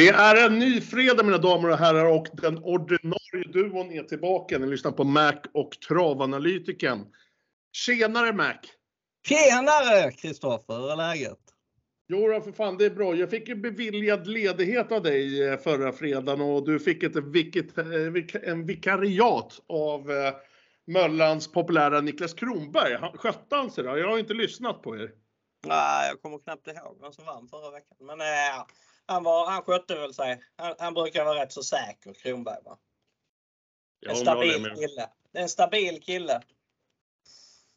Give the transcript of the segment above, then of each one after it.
Det är en ny fredag mina damer och herrar och den ordinarie duon är tillbaka. Ni lyssnar på Mac och travanalytiken. Tjenare Mac! Tjenare Kristoffer, hur är läget? Jo för fan det är bra. Jag fick ju beviljad ledighet av dig eh, förra fredagen och du fick ett vilket, eh, en vikariat av eh, Möllans populära Niklas Kronberg. Han- Skötte han sig då? Jag har inte lyssnat på er. Nej, jag kommer knappt ihåg vem som vann förra veckan. Men eh, han, var, han skötte väl sig. Han, han brukar vara rätt så säker, Kronberg. Va? En stabil kille. Det är en stabil kille.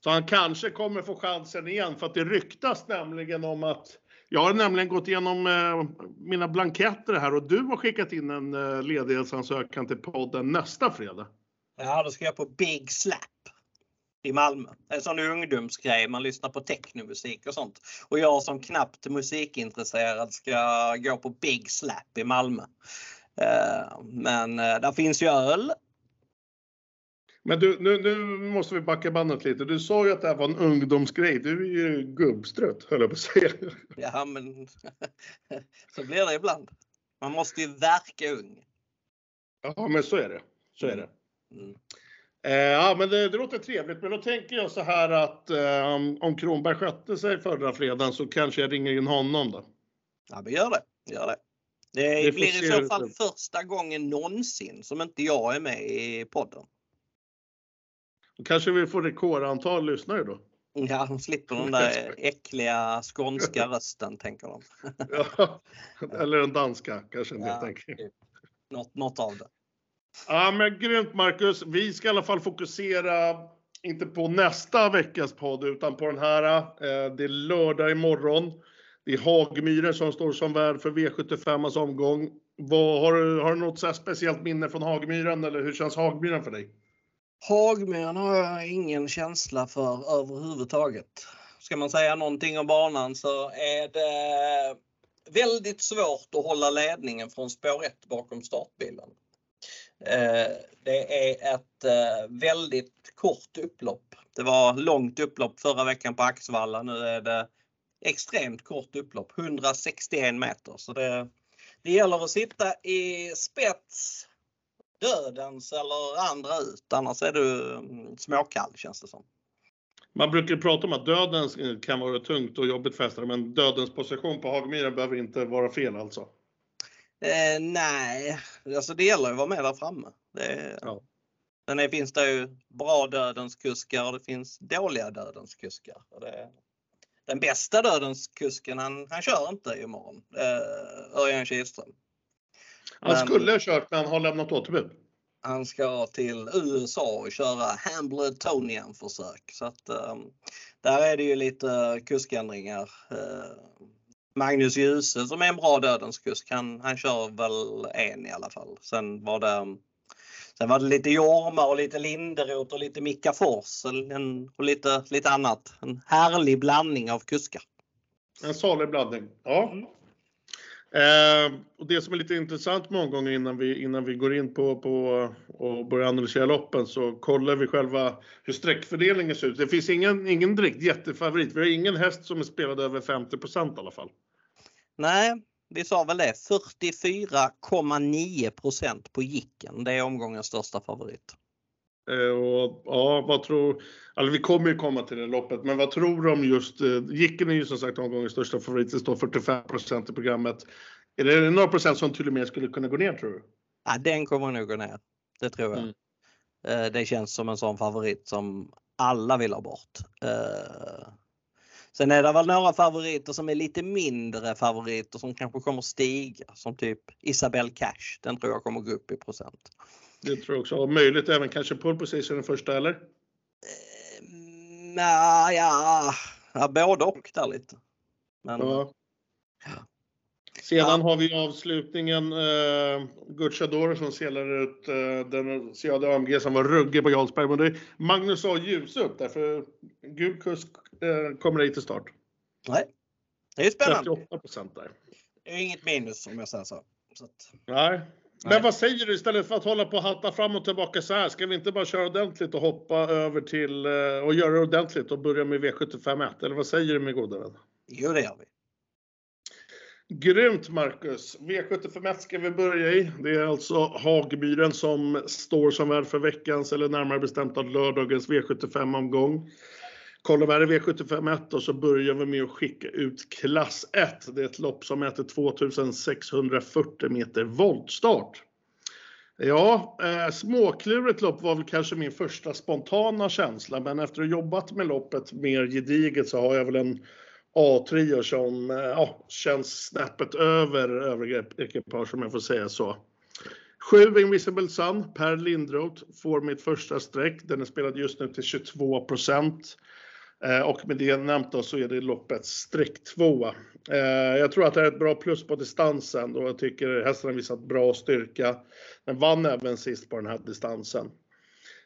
Så han kanske kommer få chansen igen för att det ryktas nämligen om att jag har nämligen gått igenom eh, mina blanketter här och du har skickat in en eh, ledighetsansökan till podden nästa fredag. Ja, då ska jag på Big Slap i Malmö. Det är en sån ungdomsgrej. Man lyssnar på technomusik och sånt. Och jag som knappt musikintresserad ska gå på Big Slap i Malmö. Eh, men eh, där finns ju öl. Men du, nu, nu måste vi backa bandet lite. Du sa ju att det här var en ungdomsgrej. Du är ju gubbstrött höll jag på att säga. Ja, men så blir det ibland. Man måste ju verka ung. Ja, men så är det. Så är det. Mm. Eh, ja, men det, det låter trevligt. Men då tänker jag så här att eh, om- Kronberg skötte sig förra fredagen så kanske jag ringer in honom då. Ja, men gör det. Gör det. Det får blir i så fall det- första gången någonsin som inte jag är med i podden. Då kanske vi får rekordantal lyssnare då. Ja, de slipper den där äckliga skånska rösten, tänker de. Ja, eller en danska kanske Ja, tänker. typ. Något, något av det. Ja men grymt Marcus. Vi ska i alla fall fokusera, inte på nästa veckas podd, utan på den här. Eh, Det är lördag imorgon. Det är Hagmyren som står som värd för V75 omgång. Vad, har, du, har du något så här speciellt minne från Hagmyren eller hur känns Hagmyren för dig? Hagmyren har jag ingen känsla för överhuvudtaget. Ska man säga någonting om banan så är det väldigt svårt att hålla ledningen från spår 1 bakom startbilen. Eh, det är ett eh, väldigt kort upplopp. Det var långt upplopp förra veckan på Axvalla. Nu är det extremt kort upplopp, 161 meter. Så det, det gäller att sitta i spets dödens eller andra ut. Annars är du mm, småkall känns det som. Man brukar prata om att dödens kan vara tungt och jobbigt för hästar, men dödens position på Hagmyren behöver inte vara fel alltså. Eh, nej, alltså det gäller ju att vara med där framme. Det, Ja. Sen är, finns det ju bra dödens kuskar och det finns dåliga dödens kuskar. Det, den bästa dödens kusken han, han kör inte imorgon. Eh, Örjan Kihlström. Han Men- skulle ha kört men han har lämnat återbud. Han ska till USA och köra Hambletonian försök. Så att eh, där är det ju lite kuskändringar. Eh, Magnus Djuse som är en bra dödens kusk, han, han kör väl en i alla fall. Sen var det Sen var det lite Jorma och lite Linderoth och lite Micka Fors och lite, lite annat. En härlig blandning av kuskar. En salig blandning. Ja. Eh, och det som är lite intressant många gånger innan vi, innan vi går in på, på och börjar analysera loppen så kollar vi själva hur sträckfördelningen ser ut. Det finns ingen, ingen direkt jättefavorit. Vi har ingen häst som är spelad över 50 i alla fall. Nej, vi sa väl det. 44,9% på Jicken. Det är omgångens största favorit. Eh, och, ja, vad tror, alltså vi kommer ju komma till det loppet, men vad tror du om just, eh, Jicken är ju som sagt omgångens största favorit, det står 45% i programmet. Är det några procent som till och med skulle kunna gå ner tror du? Ja, den kommer nog gå ner. Det tror jag. Mm. Eh, Det känns som en sån favorit som alla vill ha bort. Sen är det väl några favoriter som är lite mindre favoriter som kanske kommer stiga. Som typ Isabelle Cash. Den tror jag kommer gå upp i procent. Det tror jag också. Och möjligt även kanske pole position den första eller? Mm, Ja, ja, ja både och där lite. Men, Ja. Sedan har vi avslutningen, eh, Gucciadoro som selar ut eh, den Seade AMG som var ruggig på Jarlsberg. Men det är Magnus A. ljus upp där, för gul kusk eh, kommer ej till start. Nej, det är spännande. 38 procent där. Det är inget minus om jag säger så. så att, Nej. Men vad säger du istället för att hålla på och hatta fram och tillbaka så här? Ska vi inte bara köra ordentligt och hoppa över till eh, och göra det ordentligt och börja med V751? Eller vad säger du min goda vän? jo, det gör vi. Grymt Marcus! V751 ska vi börja i. Det är alltså Hagmyren som står som värd för veckans, eller närmare bestämt av lördagens V75-omgång. Kollar vi här i V751 så börjar vi med att skicka ut klass 1. Det är ett lopp som mäter 2640 meter voltstart. Ja, eh, småklurigt lopp var väl kanske min första spontana känsla, men efter att ha jobbat med loppet mer gediget så har jag väl en A-trio som eh, ja, känns snäppet över övriga ekipage om jag får säga så. 7 Invisible Sun, Per Lindroth, får mitt första streck. Den är spelad just nu till 22 eh, Eh, och med det nämnt då så är det loppet streck 2. Eh, jag tror att det är ett bra plus på distansen och jag tycker hästen har visat bra styrka. Den vann även sist på den här distansen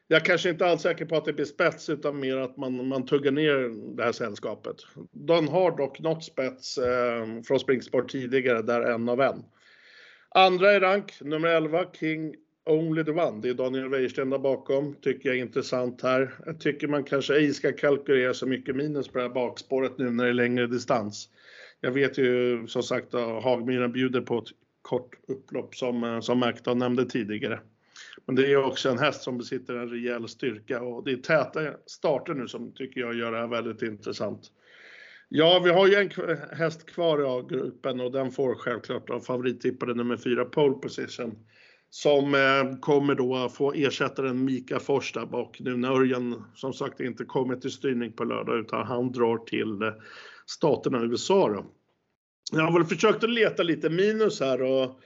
jag kanske inte alls säker på att det blir spets utan mer att man, man tuggar ner det här sällskapet. De har dock nått spets eh, från Springsport tidigare, där en av en. Andra i rank, nummer 11, King Only the One. Det är Daniel Wäjersten där bakom. Tycker jag är intressant här. Jag tycker man kanske ej ska kalkylera så mycket minus på det här bakspåret nu när det är längre distans. Jag vet ju som sagt att Hagmyren bjuder på ett kort upplopp som, eh, som Mäkta nämnde tidigare. Men det är också en häst som besitter en rejäl styrka och det är täta starter nu som tycker jag gör det här väldigt intressant. Ja, vi har ju en häst kvar i A-gruppen och den får självklart av favorittippade nummer 4 pole position. Som eh, kommer då få ersättaren Mika Fors där bak nu när Örjan som sagt inte kommer till styrning på lördag utan han drar till eh, staterna i USA då. Jag har väl försökt att leta lite minus här och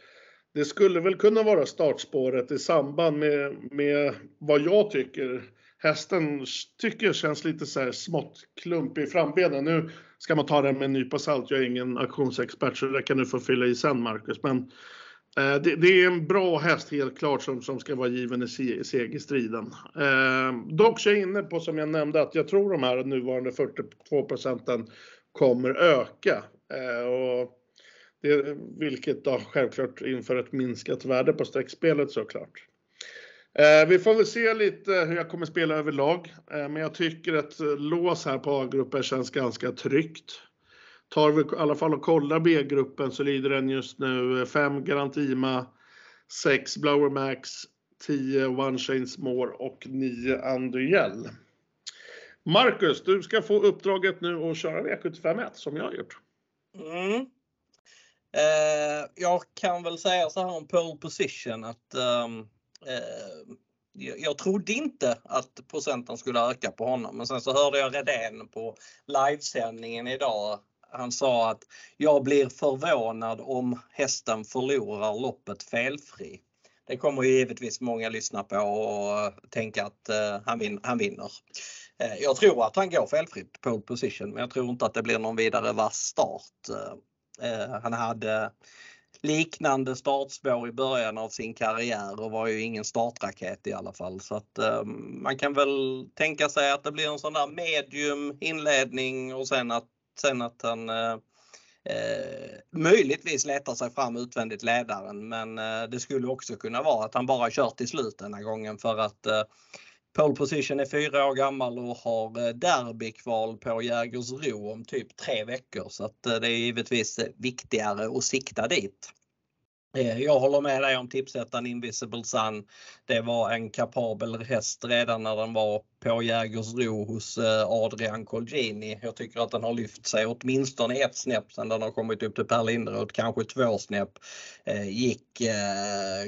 det skulle väl kunna vara startspåret i samband med, med vad jag tycker hästen tycker känns lite så här smått klumpig i frambenen. Nu ska man ta den med en nypa salt. Jag är ingen auktionsexpert så det kan du få fylla i sen Marcus. Men Eh, det, det, är en bra häst helt klart som, som ska vara given i segerstriden. Eh, dock är jag inne på som jag nämnde att jag tror de här nuvarande 42 procenten kommer öka. Eh, och det, vilket då självklart inför ett minskat värde på streckspelet såklart. Eh, vi får väl se lite hur jag kommer spela överlag, eh, men jag tycker att lås här på A-grupper känns ganska tryggt. Tar vi i alla fall och kollar B-gruppen så lider den just nu 5 Garantima, 6 Blower Max, 10 One Chains More och 9 Andriel. Marcus, du ska få uppdraget nu att köra V751 som jag har gjort. Mm. Eh, jag kan väl säga så här om pole position att ehm, eh, jag trodde inte att procenten skulle öka på honom men sen så hörde jag Redén på livesändningen idag. Han sa att jag blir förvånad om hästen förlorar loppet felfri. Det kommer ju givetvis många lyssna på och eh, tänka att eh, han, vin han vinner. Eh, jag tror att han går felfritt på position men jag tror inte att det blir någon vidare vass start. Eh, han hade liknande startspår i början av sin karriär och var ju ingen startraket i alla fall. Så att eh, man kan väl tänka sig att det blir en sån där medium inledning och sen att, sen att han eh, eh, möjligtvis letar sig fram utvändigt ledaren men eh, det skulle också kunna vara att han bara kör till slut denna gången för att eh, Pole position är fyra år gammal och har eh, derbykval på Jägersro om typ tre veckor så att eh, det är givetvis viktigare att sikta dit. Eh, jag håller med dig om tipsettan Invisible Sun. Det var en kapabel häst redan när den var på Jägersro hos eh, Adrian Colgini. Jag tycker att den har lyft sig åtminstone ett snäpp sedan den har kommit upp till Per Linderoth, kanske två snäpp. Eh, gick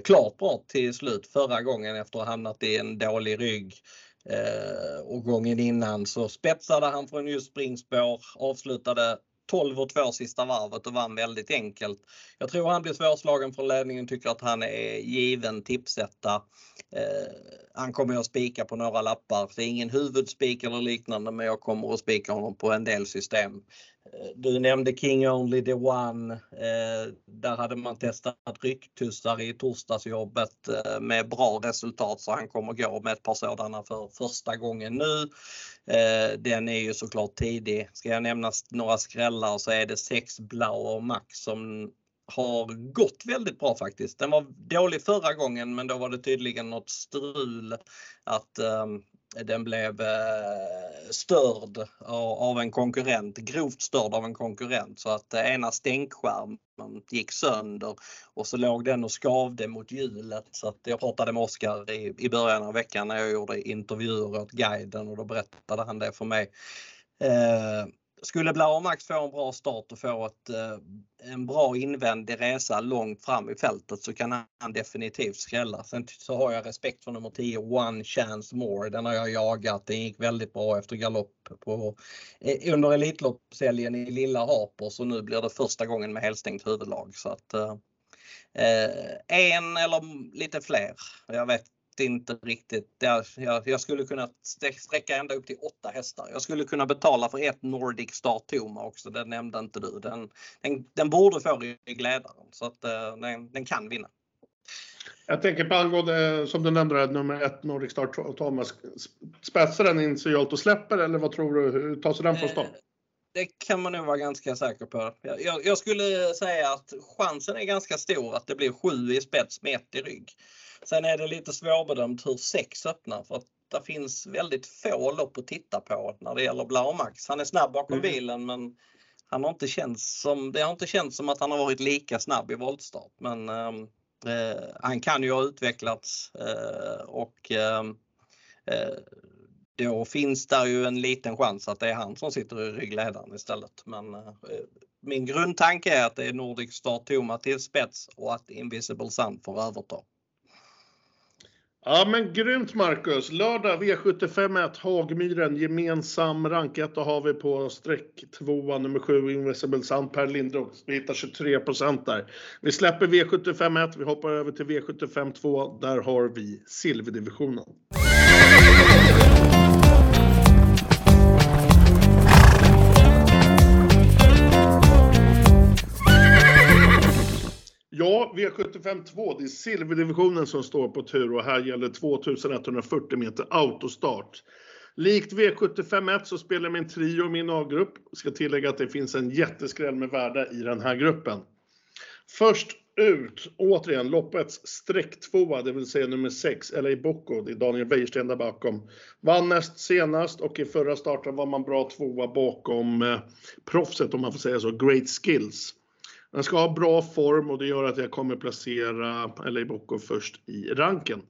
klart bra till slut förra gången efter att ha hamnat i en dålig rygg. Och gången innan så spetsade han från just springspår, avslutade 12 och 2 sista varvet och vann väldigt enkelt. Jag tror han blir svårslagen från ledningen, tycker att han är given tipsetta. Eh, han kommer att spika på några lappar. Det är ingen huvudspik eller liknande men jag kommer att spika honom på en del system. Eh, du nämnde King Only the One. Eh, där hade man testat rycktussar i torsdagsjobbet eh, med bra resultat så han kommer gå med ett par sådana för första gången nu. Den är ju såklart tidig. Ska jag nämna några skrällar så är det 6 Blauer Max som har gått väldigt bra faktiskt. Den var dålig förra gången men då var det tydligen något strul att ehm, den blev eh, störd av en konkurrent, grovt störd av en konkurrent så att eh, ena stänkskärmen gick sönder och så låg den och skavde mot hjulet. Så att jag pratade med Oskar i, i början av veckan när jag gjorde intervjuer åt guiden och då berättade han det för mig. Eh, skulle skulle Blaumax få en bra start och få ett, eh, en bra invändig resa långt fram i fältet så kan han definitivt skrälla. Sen så har jag respekt för nummer 10, One Chance More. Den har jag jagat. Den gick väldigt bra efter galopp på, eh, under Elitloppshelgen i Lilla Harpers och nu blir det första gången med helstängt huvudlag. Så att, eh, eh en eller lite fler. Jag vet inte riktigt. Jag, jag, jag, skulle kunna sträcka ända upp till åtta hästar. Jag skulle kunna betala för ett Nordic Star Toma också. Den nämnde inte du. Den, den, den borde få ryggledaren så att uh, den, den kan vinna. Jag tänker på angående, som du nämnde, nummer ett Nordic Star Thomas. Spetsar den in sig och släpper eller vad tror du? Hur tar sig den från start? Det kan man nog vara ganska säker på. Jag, jag, skulle säga att chansen är ganska stor att det blir sju i spets med ett i rygg. Sen är det lite svårbedömt hur sex öppnar för att det finns väldigt få lopp att titta på när det gäller Blaumax. Han är snabb bakom mm. bilen men han har inte känts som, det har inte känts som att han har varit lika snabb i voltstart. Men ehm, eh, han kan ju ha utvecklats eh, och ehm, eh, då finns där ju en liten chans att det är han som sitter i ryggledaren istället. Men eh, min grundtanke är att det är Nordic Star Toma till spets och att Invisible Sun får överta. Ja men grymt Marcus! Lördag V75 Hagmyren, gemensam ranketta har vi på streck 2 nummer 7 Invisible Sun Per Lindroth. Vi hittar 23 där. Vi släpper V75 1, vi hoppar över till V75 2. Där har vi silverdivisionen. Ja, V75 2, det är silverdivisionen som står på tur och här gäller 2140 meter autostart. Likt V75 1 så spelar min trio min A-grupp. Ska tillägga att det finns en jätteskräll med värde i den här gruppen. Först ut, återigen, loppets strecktvåa, det vill säga nummer 6, LA Bocco. Det är Daniel Wäjersten där bakom. Vann näst senast och i förra starten var man bra tvåa bakom eh, proffset, om man får säga så, Great Skills. Den ska ha bra form och det gör att jag kommer placera LA Bocco först i ranken.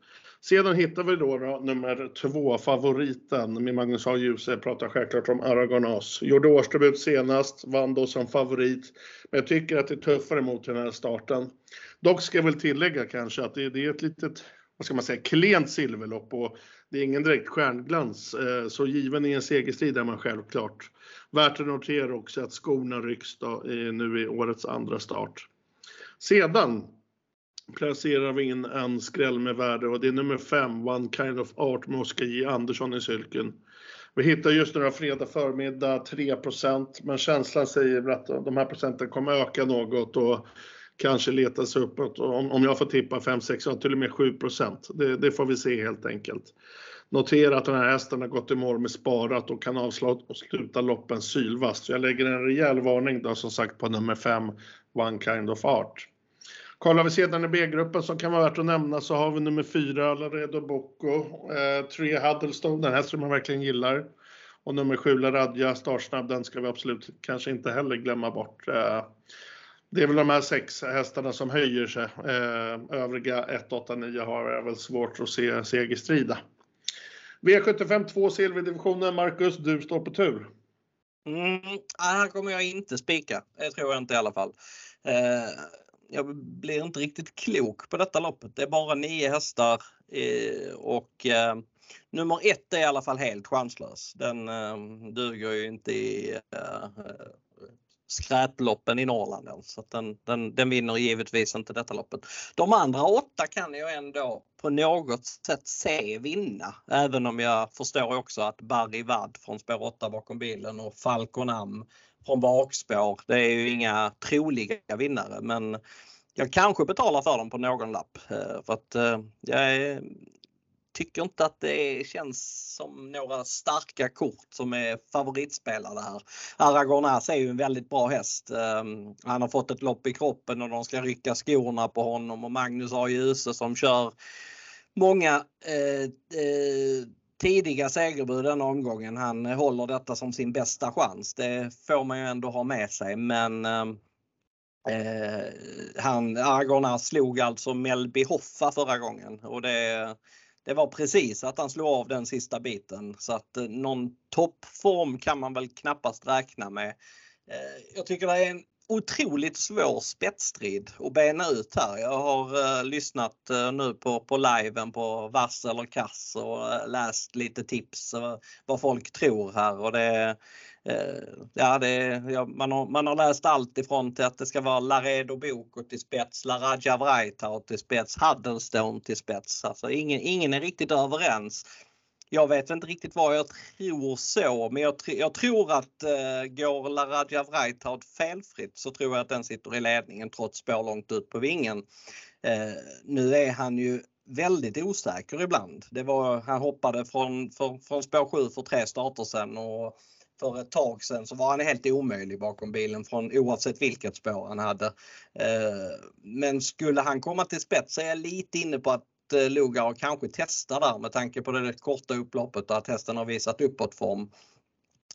Sedan hittar vi då, då nummer två, favoriten med Magnus A. Djuse. Pratar självklart om Aragonas. Gjorde årsdebut senast, vann då som favorit. Men jag tycker att det är tuffare mot den här starten. Dock ska jag väl tillägga kanske att det, det är ett litet, vad ska man säga, klent silverlopp och det är ingen direkt stjärnglans. Eh, så given i en segerstrid är man självklart. Värt att notera också att skorna rycks då, eh, nu i årets andra start. Sedan placerar vi in en skräll med värde och det är nummer 5, One Kind of Art med Oskar J Andersson i cykeln. Vi hittar just några fredag förmiddag 3% men känslan säger att de här procenten kommer öka något och kanske leta sig uppåt. Om, om jag får tippa 5, 6, till och med 7 det, det får vi se helt enkelt. Notera att den här hästen har gått i mål med sparat och kan avsluta loppen sylvast. Jag lägger en rejäl varning då som sagt på nummer 5, One Kind of Art. Kollar vi sedan i B-gruppen som kan vara värt att nämna så har vi nummer 4, Laredo Bocco, eh, 3 Huddlestone, den här som man verkligen gillar. Och nummer 7, Laradja, startsnabb, den ska vi absolut kanske inte heller glömma bort. Eh, det är väl de här sex hästarna som höjer sig. Eh, övriga 1, 8, 9 har jag väl svårt att se segerstrida. V75 2 silverdivisionen, Marcus, du står på tur. Mm, här kommer jag inte spika. Det tror jag inte i alla fall. Eh, jag blir inte riktigt klok på detta loppet. Det är bara nio hästar eh, och eh, nummer ett är i alla fall helt chanslös. Den eh, duger ju inte i eh, skrätloppen skräploppen i Norrland. Så den, den, den vinner givetvis inte detta loppet. De andra åtta kan jag ändå på något sätt se vinna. Även om jag förstår också att Barry Wadd från spår 8 bakom bilen och Falcon Am från bakspår. Det är ju inga troliga vinnare men jag kanske betalar för dem på någon lapp. Eh, för att eh, jag är tycker inte att det känns som några starka kort som är favoritspelare här. Aragonas är ju en väldigt bra häst. Ehm, han har fått ett lopp i kroppen och de ska rycka skorna på honom och Magnus A. Djuse som kör många eh, eh, tidiga segerbud denna omgången. Han håller detta som sin bästa chans. Det får man ju ändå ha med sig men ehm, eh, han, Argorna slog alltså Melby Hoffa förra gången och det, det var precis att han slog av den sista biten så att eh, någon toppform kan man väl knappast räkna med. Eh, jag tycker det är en otroligt svår spetsstrid att bena ut här. Jag har uh, lyssnat uh, nu på, på liven på vass eller kass och uh, läst lite tips vad folk tror här och det Ja, det, ja, man, har, man har läst allt ifrån till att det ska vara Laredo Boko till spets, Laraja Vrajtar till spets, Huddlestone till spets. Alltså ingen, ingen är riktigt överens. Jag vet inte riktigt vad jag tror så, men jag, jag tror att eh, går Laradja Vrajtard felfritt så tror jag att den sitter i ledningen trots spår långt ut på vingen. Eh, nu är han ju väldigt osäker ibland. Det var, han hoppade från, för, från spår 7 för tre starter sedan och för ett tag sedan så var han helt omöjlig bakom bilen från oavsett vilket spår han hade. Eh, men skulle han komma till spets så är jag lite inne på att eh, Lugar kanske testar där med tanke på det korta upploppet och att hästen har visat uppåtform.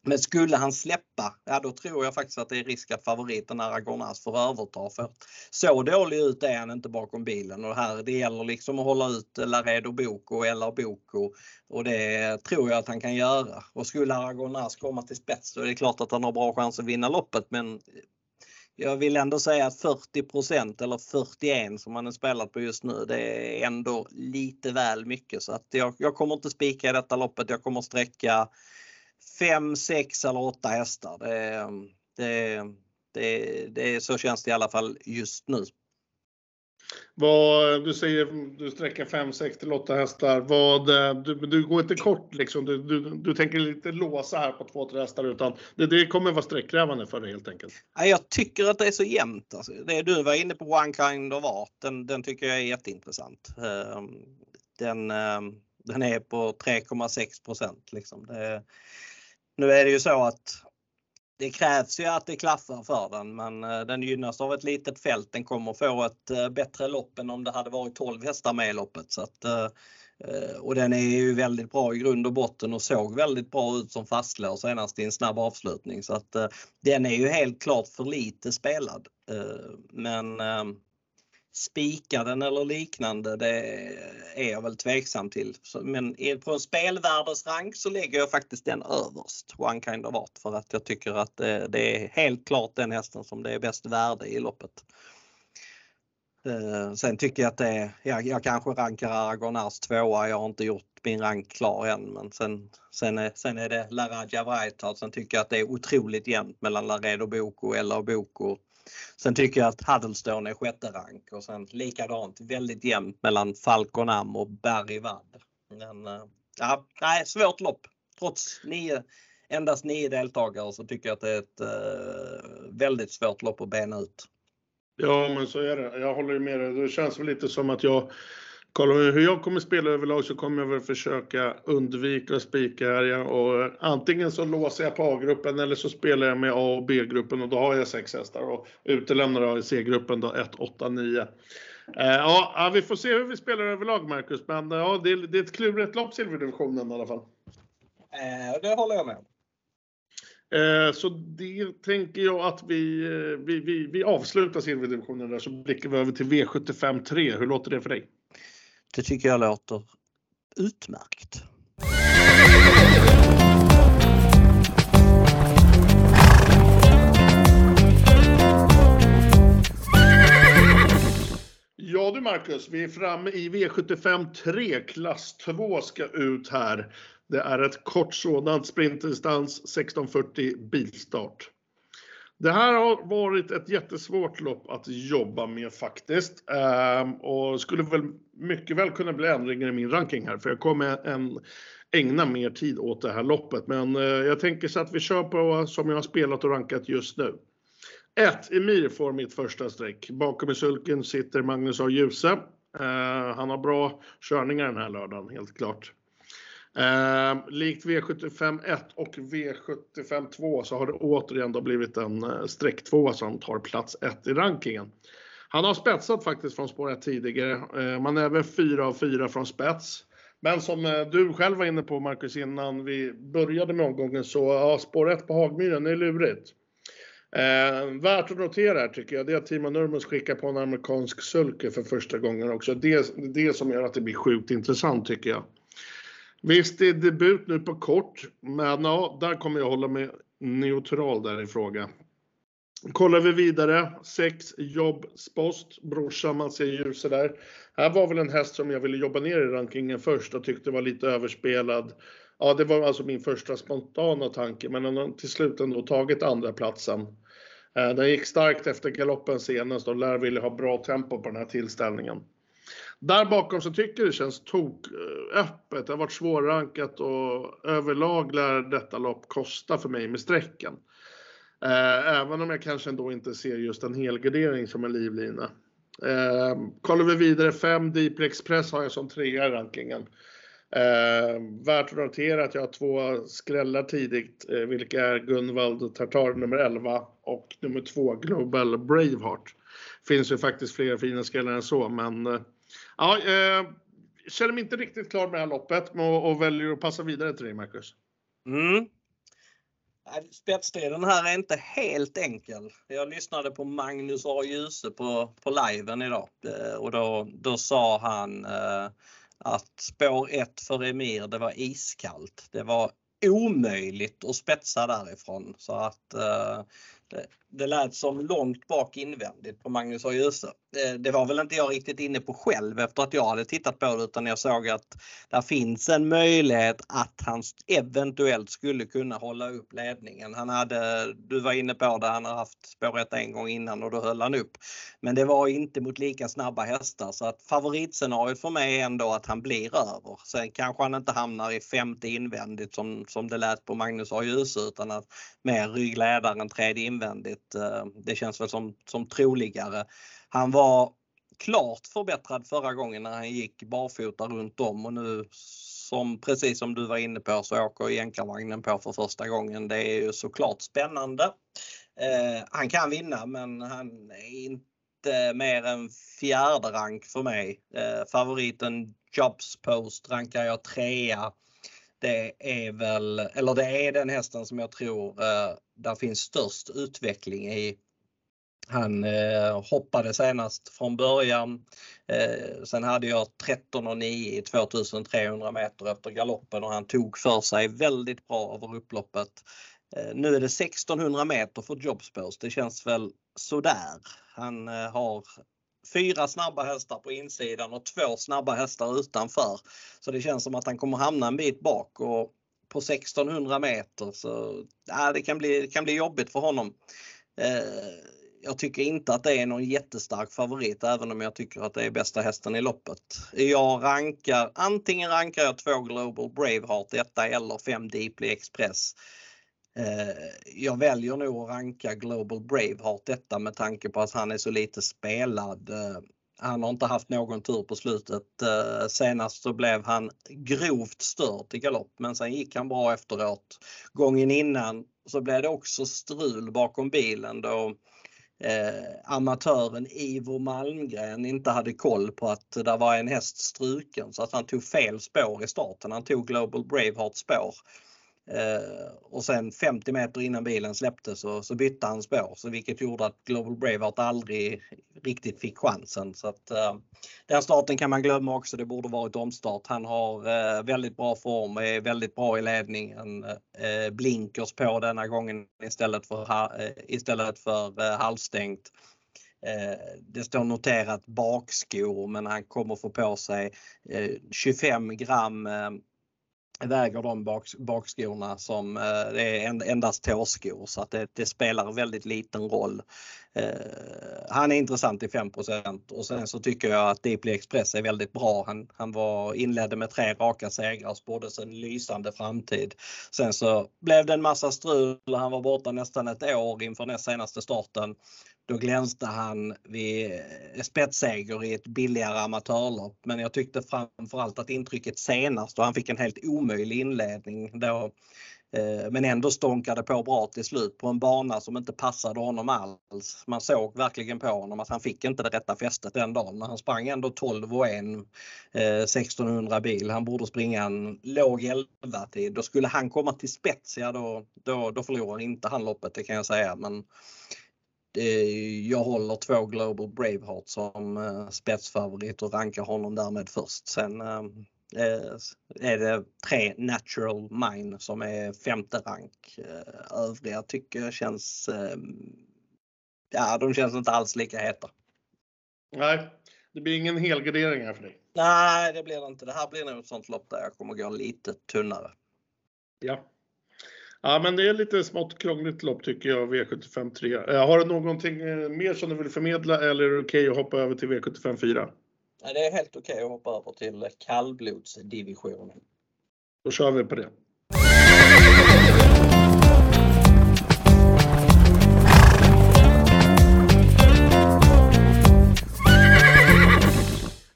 Men skulle han släppa, ja då tror jag faktiskt att det är risk att favoriten Aragonas får överta. För så dålig ut är han inte bakom bilen och här det gäller liksom att hålla ut Laredo Boko eller Boko och det tror jag att han kan göra. Och skulle Aragonas komma till spets så är det klart att han har bra chans att vinna loppet men jag vill ändå säga att 40% eller 41 som han är spelat på just nu, det är ändå lite väl mycket så att jag, jag kommer inte spika i detta loppet. Jag kommer sträcka 5, 6 eller 8 hästar. Det, det, det, det, så känns det i alla fall just nu. Vad, du säger du sträcker 5, 6 till 8 hästar. Vad, du, du går inte kort liksom. Du, du, du tänker lite låsa här på 2-3 hästar utan det, det kommer vara sträckkrävande för dig helt enkelt. Jag tycker att det är så jämnt. Alltså, det du var inne på One Kind of Art, den, den tycker jag är jätteintressant. Ehm, den, ehm, den är på 3,6 procent. Liksom. nu är det ju så att det krävs ju att det klaffar för den men eh, den gynnas av ett litet fält. Den kommer få ett eh, bättre lopp än om det hade varit 12 hästar med i loppet. Så att, eh, och den är ju väldigt bra i grund och botten och såg väldigt bra ut som fastlås senast i en snabb avslutning. Så att den är ju helt klart för lite spelad. Men spika den eller liknande, det är jag väl tveksam till. Men på en spelvärdesrank så lägger jag faktiskt den överst, One Kind of Art, för att jag tycker att det är helt klart den hästen som det är bäst värde i loppet. Eh, sen tycker jag att det är, jag, jag kanske rankar Aragonars tvåa, jag har inte gjort min rank klar än men sen, sen, är, sen är det Laradja Vrajtar. Sen tycker jag att det är otroligt jämnt mellan Laredo Boko, eller Boko Sen tycker jag att Huddlestone är sjätte rank och sen likadant väldigt jämnt mellan Falconam och Bergvad. Men eh, ja, nej, svårt lopp. Trots nio, endast nio deltagare så tycker jag att det är ett eh, väldigt svårt lopp att bena ut. Ja, men så är det. Jag håller med dig. Det känns väl lite som att jag kollar hur jag kommer spela överlag så kommer jag väl försöka undvika att spika här. Ja. Och antingen så låser jag på A-gruppen eller så spelar jag med A och B-gruppen och då har jag sex hästar och utelämnar jag C-gruppen då 1, 8, 9. ja, vi får se hur vi spelar överlag Marcus, men ja, det, är, det är ett klurigt lopp silverdivisionen i alla fall. Eh, det håller jag med eh, så det tänker jag att vi, eh, vi, vi, vi avslutar silverdivisionen där så blickar vi över till V75 3. Hur låter det för dig? Det tycker jag låter utmärkt. Ja du Marcus, vi är framme i V75 3. Klass 2 ska ut här. Det är ett kort sådant sprintdistans 1640 bilstart. Det här har varit ett jättesvårt lopp att jobba med faktiskt. Ehm, och skulle väl mycket väl kunna bli ändringar i min ranking här, för jag kommer en, ägna mer tid åt det här loppet. Men eh, jag tänker så att vi kör på som jag har spelat och rankat just nu. 1. Emir får mitt första streck. Bakom i sulken sitter Magnus A. Djuse. Ehm, han har bra körningar den här lördagen, helt klart. Eh, likt V75 1 och V75 2 så har det återigen då blivit en eh, streck 2 som tar plats 1 i rankingen. Han har spetsat faktiskt från spår 1 tidigare. Eh, man är även 4 av 4 från spets. Men som eh, du själv var inne på Marcus innan vi började med omgången så, ja, spår 1 på Hagmyren, är lurigt. Eh, värt att notera här tycker jag, det är att Timo Nurmos skickar på en amerikansk sulke för första gången också. Det är det som gör att det blir sjukt intressant tycker jag. Visst, det är debut nu på kort, men ja, där kommer jag hålla mig neutral där i fråga. Kollar vi vidare, sex Jobbspost, brorsan, man ser ljuset där. Här var väl en häst som jag ville jobba ner i rankingen först och tyckte var lite överspelad. Ja, det var alltså min första spontana tanke, men den har till slut ändå tagit andra platsen. Eh, den gick starkt efter galoppen senast och lär vilja ha bra tempo på den här tillställningen. Där bakom så tycker jag det känns tok eh, öppet. Det har varit svårrankat och överlag lär detta lopp kosta för mig med strecken. Eh, även om jag kanske ändå inte ser just en helgardering som en livlina. Eh, kollar vi vidare, 5 Deep Express har jag som trea i rankingen. Eh, värt att notera att jag har två skrällar tidigt, eh, vilka är Gunvald Tartar nummer 11 och nummer 2 Global Braveheart. Finns ju faktiskt fler fina skrällar än så, men eh, ja, eh, känner mig inte riktigt klar med det här loppet och, och väljer att passa vidare till dig, Marcus. Mm. Spetsstriden här är inte helt enkel. Jag lyssnade på Magnus A. Djuse på, på liven idag eh, och då, då sa han eh, att spår 1 för Emir, det var iskallt. Det var omöjligt att spetsa därifrån så att eh, det, lät som långt bak invändigt på Magnus och Djuse. Eh, det, det var väl inte jag riktigt inne på själv efter att jag hade tittat på det utan jag såg att där finns en möjlighet att han eventuellt skulle kunna hålla upp ledningen. Han hade, du var inne på det, han har haft spåret en gång innan och då höll han upp. Men det var inte mot lika snabba hästar så att favoritscenariot för mig är ändå att han blir över. Sen kanske han inte hamnar i femte invändigt som, som det lät på Magnus och Djuse utan att mer ryggledaren tredje invändigt. Eh, det känns väl som, som troligare. Han var klart förbättrad förra gången när han gick barfota runt om och nu som precis som du var inne på så åker jänkarvagnen på för första gången. Det är ju såklart spännande. Eh, han kan vinna men han är inte mer än fjärde rank för mig. Eh, favoriten Jobs Post rankar jag trea. Det är väl, eller det är den hästen som jag tror eh, där finns störst utveckling i han eh, hoppade senast från början. Eh, sen hade jag 13,9 i 2300 meter efter galoppen och han tog för sig väldigt bra över upploppet. Eh, nu är det 1600 meter för Jobspås. Det känns väl sådär. Han eh, har fyra snabba hästar på insidan och två snabba hästar utanför. Så det känns som att han kommer hamna en bit bak och på 1600 meter så ja, det, kan bli, det kan bli jobbigt för honom. Eh, jag tycker inte att det är någon jättestark favorit även om jag tycker att det är bästa hästen i loppet. Jag rankar, antingen rankar jag två Global Braveheart detta eller fem Deeply Express. Eh, jag väljer nog att ranka Global Braveheart detta med tanke på att han är så lite spelad. Eh, han har inte haft någon tur på slutet. Eh, senast så blev han grovt stört i galopp men sen gick han bra efteråt. Gången innan så blev det också strul bakom bilen då eh, amatören Ivo Malmgren inte hade koll på att det var en häst struken så att han tog fel spår i starten. Han tog Global Braveheart spår. Eh, och sen 50 meter innan bilen släppte så, så bytte han spår så vilket gjorde att Global Braveheart aldrig riktigt fick chansen. Så att, eh, den starten kan man glömma också. Det borde varit omstart. Han har eh, väldigt bra form och är väldigt bra i ledningen. Eh, blinkers på denna gången istället för, eh, istället för eh, halvstängt. Eh, det står noterat bakskor men han kommer få på sig eh, 25 gram eh, väger de bak, bakskorna som eh, det är endast tåskor så att det, det, spelar väldigt liten roll. Eh, han är intressant i 5% och sen så tycker jag att Deeply Express är väldigt bra. Han, han var, inledde med tre raka segrar och spåddes en lysande framtid. Sen så blev det en massa strul. Han var borta nästan ett år inför näst senaste starten då glänste han vid eh, spetsseger i ett billigare amatörlopp. Men jag tyckte framförallt att intrycket senast då han fick en helt omöjlig inledning då Eh, men ändå stånkade på bra till slut på en bana som inte passade honom alls. Man såg verkligen på honom att han fick inte det rätta fästet den dagen. Men han sprang ändå 12 och 1 1600 eh, bil. Han borde springa en låg 11 tid. Då skulle han komma till spets, ja då, då, då förlorar inte han loppet, det kan jag säga. Men jag håller två Global Braveheart som eh, spetsfavorit och rankar honom därmed först. Sen är det tre Natural Mine som är femte rank. Eh, övriga tycker jag känns, ehm, ja de känns inte alls lika heta. Nej, det blir ingen helgardering här för dig. Nej, det blir det inte. Det här blir nog ett sånt lopp där jag kommer gå lite tunnare. Ja. Ja, men det är lite smått krångligt lopp tycker jag, V75 3. Eh, har du någonting mer som du vill förmedla eller är det okej okay att hoppa över till V75 4? Det är helt okej okay att hoppa över till kallblodsdivisionen. Då kör vi på det.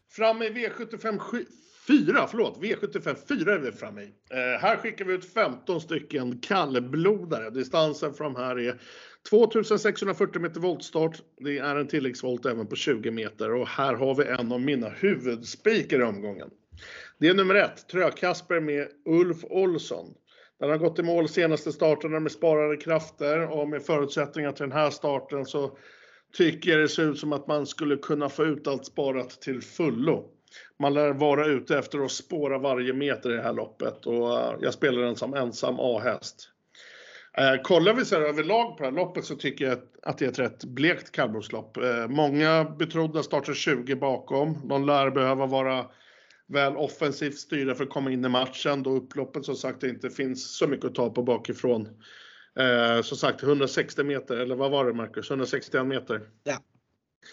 Fram i V75 Fyra, förlåt, V75 4 är vi framme i. Eh, här skickar vi ut 15 stycken kallblodare. Distansen från här är 2640 meter voltstart. Det är en tilläggsvolt även på 20 meter och här har vi en av mina huvudspikar i omgången. Det är nummer ett, Trökasper med Ulf Olsson. Den har gått i mål senaste starterna med sparade krafter och med förutsättningar till den här starten så tycker jag det ser ut som att man skulle kunna få ut allt sparat till fullo. Man lär vara ute efter att spåra varje meter i det här loppet och eh, jag spelar den som ensam A-häst. Eh, kollar vi så här överlag på det här loppet så tycker jag att det är ett rätt blekt kallblodslopp. Eh, många betrodda startar 20 bakom. De lär behöva vara väl offensivt styrda för att komma in i matchen då upploppet som sagt inte finns så mycket att ta på bakifrån. Eh, som sagt 160 meter, eller vad var det Marcus? 161 meter? Ja,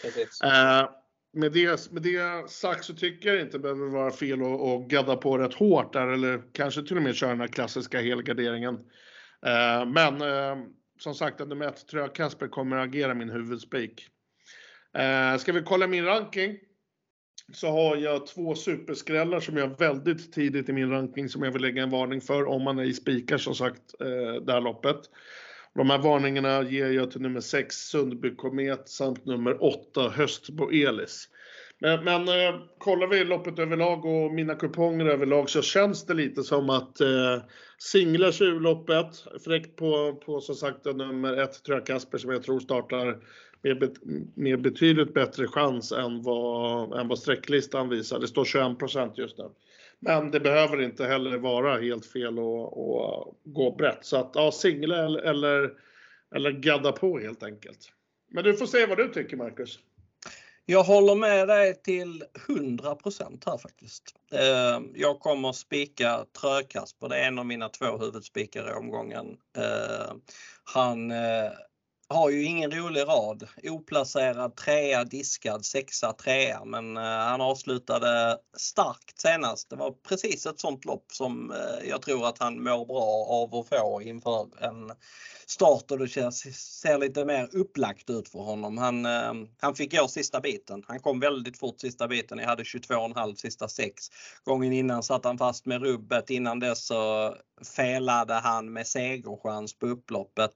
precis. Eh, med det, med det sagt så tycker jag inte det behöver vara fel att, att gadda på rätt hårt där eller kanske till och med köra den här klassiska helgarderingen. Eh, men eh, som sagt, nummer ett tror jag Kasper kommer att agera min huvudspik. Eh, ska vi kolla min ranking? Så har jag två superskrällar som jag väldigt tidigt i min ranking som jag vill lägga en varning för om man är i spikar som sagt eh, det här loppet. De här varningarna ger jag till nummer 6 Sundby Komet samt nummer 8 Höstbo Elis. Men, men eh, kollar vi loppet överlag och mina kuponger överlag så känns det lite som att eh, singlar tjuvloppet, fräckt på, på som sagt nummer 1 tror jag Kasper som jag tror startar med, med betydligt bättre chans än vad, än vad sträcklistan visar. Det står 21% just nu. Men det behöver inte heller vara helt fel att gå brett. Så att ja, singla eller, eller, eller gadda på helt enkelt. Men du får se vad du tycker Marcus. Jag håller med dig till 100% här faktiskt. Ehm, jag kommer spika Trökasper, det är en av mina två huvudspikar i omgången. Ehm, han eh, har ju ingen rolig rad. Oplacerad trea, diskad sexa, trea. Men eh, han avslutade starkt senast. Det var precis ett sånt lopp som eh, jag tror att han mår bra av att få inför en start och det känns, ser lite mer upplagt ut för honom. Han, eh, han fick gå sista biten. Han kom väldigt fort sista biten. Jag hade 22,5 sista sex. Gången innan satt han fast med rubbet. Innan dess så felade han med segerchans på upploppet.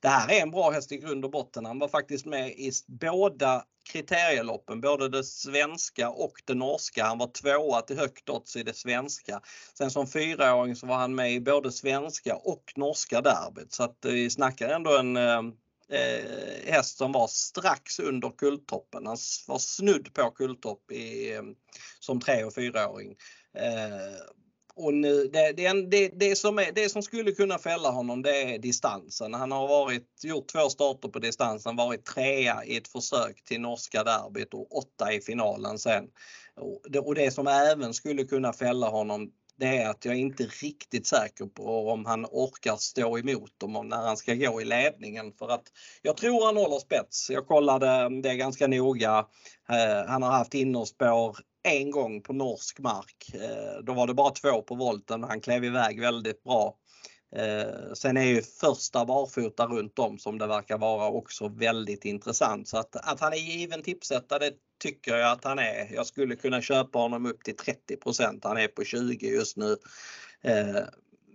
Det här är en bra häst i grund och botten. Han var faktiskt med i båda kriterieloppen, både det svenska och det norska. Han var tvåa till högt odds i det svenska. Sen som fyraåring så var han med i både svenska och norska derbyt. Så att eh, vi snackar ändå en eh, eh, häst som var strax under kulltoppen. Han var snudd på kulltopp i, eh, som tre och fyraåring. Eh, och nu, det, det, det, som är, det som skulle kunna fälla honom det är distansen. Han har varit, gjort två starter på distansen, varit trea i ett försök till norska derbyt och åtta i finalen sen. Och det, och det som även skulle kunna fälla honom det är att jag är inte riktigt säker på om han orkar stå emot dem när han ska gå i ledningen för att jag tror han håller spets. Jag kollade mm, det ganska noga. Eh, han har haft innerspår en gång på norsk mark. Eh, då var det bara två på volten han klev iväg väldigt bra. Eh, sen är ju första barfota runt om som det verkar vara också väldigt intressant. Så att, att han är given tipsetta tycker jag att han är. Jag skulle kunna köpa honom upp till 30% Han är på 20 just nu. Eh,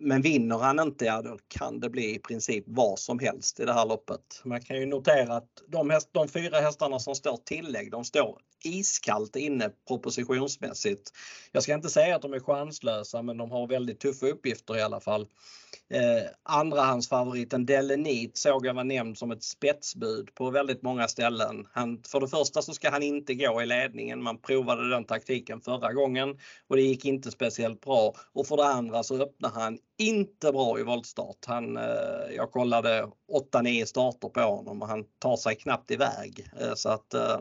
men vinner han inte, ja då kan det bli i princip vad som helst i det här loppet. Man kan ju notera att de, häst, de fyra hästarna som står tillägg, de står iskallt inne propositionsmässigt. Jag ska inte säga att de är chanslösa, men de har väldigt tuffa uppgifter i alla fall. Eh, andrahandsfavoriten Delenit såg jag var nämnd som ett spetsbud på väldigt många ställen. Han, för det första så ska han inte gå i ledningen. Man provade den taktiken förra gången och det gick inte speciellt bra. Och för det andra så öppnar han inte bra i voltstart. Han, eh, jag kollade 8-9 starter på honom och han tar sig knappt iväg. Eh, så att eh,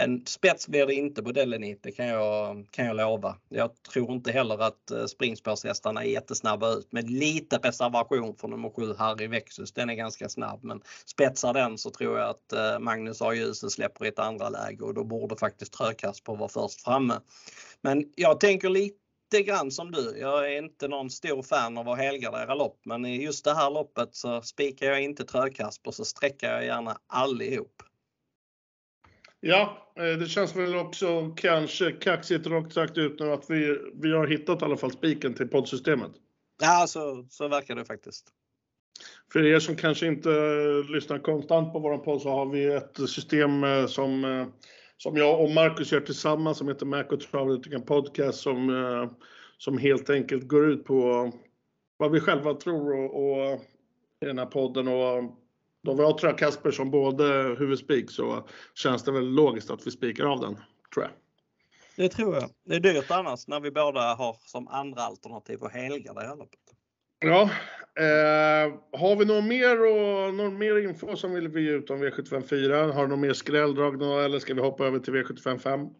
en spets blir det inte på Delenit, det kan jag, kan jag lova. Jag tror inte heller att eh, springspårshästarna är jättesnabba ut med lite reservation för nummer 7 Harry Vexus. Den är ganska snabb men spetsar den så tror jag att eh, Magnus A. Djuse släpper i ett andra läge och då borde faktiskt Trökasper vara först framme. Men jag tänker lite grann som du. Jag är inte någon stor fan av att helgardera lopp men i just det här loppet så spikar jag inte Trökasper så sträcker jag gärna allihop. Ja, eh, det känns väl också kanske kaxigt rakt sagt ut nu att vi, vi har hittat i alla fall spiken till poddsystemet. Ja, så, så verkar det faktiskt. För er som kanske inte lyssnar konstant på våran podd så har vi ett system eh, som, eh, som jag och Marcus gör tillsammans som heter Mac och Travel en podcast som, som helt enkelt går ut på vad vi själva tror och, och i den här podden och då vi har tror jag Kasper som både huvudspik så känns det väl logiskt att vi spikar av den, tror jag. Det tror jag. Det är dyrt annars när vi båda har som andra alternativ att helga det här loppet. Ja, eh, har vi något mer, och, någon mer info som vill vi ge ut om V754? Har du något mer skrälldrag eller ska vi hoppa över till V755?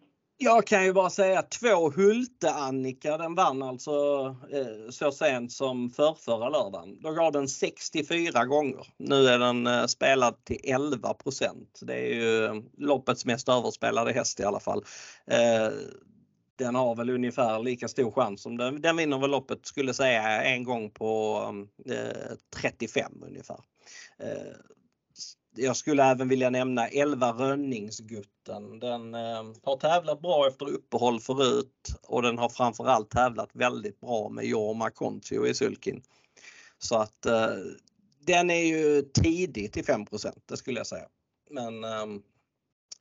Jag kan ju bara säga två Hulte-Annika, den vann alltså eh, så sent som förrförra lördagen. Då gav den 64 gånger. Nu är den eh, spelad till 11% Det är ju eh, loppets mest överspelade häst i alla fall. Eh, den har väl ungefär lika stor chans som den, den vinner väl loppet skulle säga en gång på eh, 35 ungefär eh, jag skulle även vilja nämna 11 Rönningsgutten. Den eh, har tävlat bra efter uppehåll förut och den har framförallt tävlat väldigt bra med Jorma Kontio i sulkin. Så att eh, den är ju tidig till 5 det skulle jag säga. Men eh,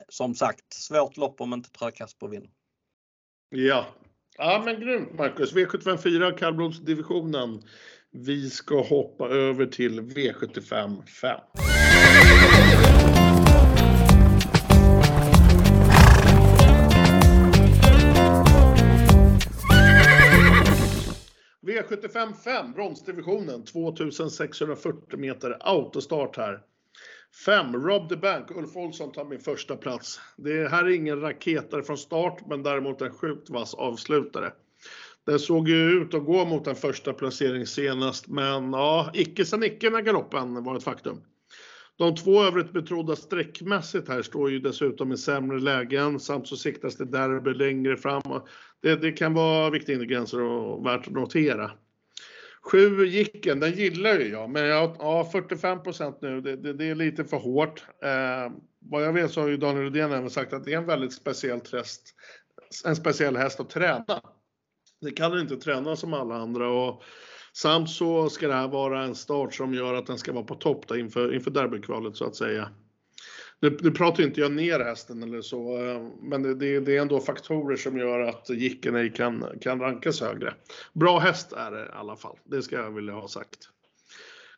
som sagt, svårt lopp om inte Trökasper vinner. Ja. ja, men grymt Marcus. V754 kallblodsdivisionen. Vi ska hoppa över till V75 5. V75 5, bronsdivisionen, 2640 meter autostart här. 5, Rob the Bank, Ulf Olsson tar min första plats. Det här är ingen raketare från start, men däremot en sjukt vass avslutare. Den såg ju ut att gå mot en första placering senast, men ja, icke sen icke när galoppen var ett faktum. De två övrigt betrodda sträckmässigt här står ju dessutom i sämre lägen samt så siktas det derby längre fram. Det, det kan vara viktiga ingredienser och värt att notera. Sju gicken, den gillar ju jag, men jag, ja, 45% nu, det, det, det, är lite för hårt. Eh, vad jag vet så har ju Daniel Rydén även sagt att det är en väldigt speciell häst, en speciell häst att träna. Det kan den inte träna som alla andra och Samt så ska det här vara en start som gör att den ska vara på topp inför, inför derbykvalet så att säga. Nu, nu pratar inte jag ner hästen eller så, eh, men det, det, det är ändå faktorer som gör att Jickeney kan, kan rankas högre. Bra häst är det i alla fall, det ska jag vilja ha sagt.